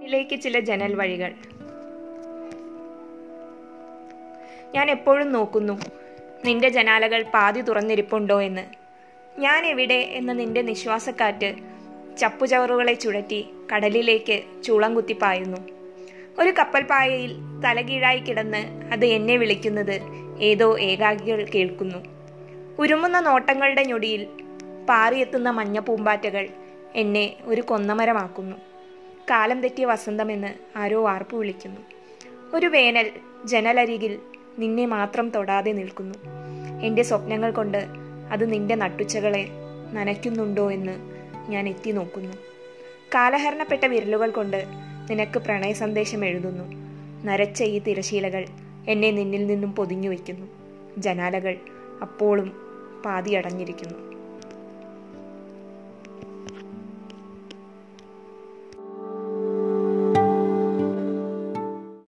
എന്നിലേക്ക് ചില ജനൽ വഴികൾ ഞാൻ എപ്പോഴും നോക്കുന്നു നിന്റെ ജനാലകൾ പാതി തുറന്നിരിപ്പുണ്ടോ എന്ന്. ഞാൻ എവിടെ എന്ന നിന്റെ നിശ്വാസക്കാറ്റ് ചപ്പുചവറുകളെ ചുഴറ്റി കടലിലേക്ക് ചൂളം കുത്തിപ്പായുന്നു ഒരു കപ്പൽ പായയിൽ തലകീഴായി കിടന്ന് അത് എന്നെ വിളിക്കുന്നത് ഏതോ ഏകാഗികൾ കേൾക്കുന്നു. ഉരുമുന്ന നോട്ടങ്ങളുടെ ഞൊടിയിൽ പാറിയെത്തുന്ന മഞ്ഞ പൂമ്പാറ്റകൾ എന്നെ ഒരു കൊന്നമരമാക്കുന്നു. കാലം തെറ്റിയ വസന്തമെന്ന് ആരോ വാർപ്പ് വിളിക്കുന്നു. ഒരു വേനൽ ജനലരികിൽ നിന്നെ മാത്രം തൊടാതെ നിൽക്കുന്നു. എന്റെ സ്വപ്നങ്ങൾ കൊണ്ട് അത് നിന്റെ നട്ടുച്ചകളെ നനയ്ക്കുന്നുണ്ടോ എന്ന് ഞാൻ എത്തി നോക്കുന്നു. കാലഹരണപ്പെട്ട വിരലുകൾ കൊണ്ട് നിനക്ക് പ്രണയ സന്ദേശം എഴുതുന്നു. നരച്ച ഈ തിരശീലകൾ എന്നെ നിന്നിൽ നിന്നും പൊതിഞ്ഞു വയ്ക്കുന്നു. ജനാലകൾ അപ്പോഴും പാതി അടഞ്ഞിരിക്കുന്നു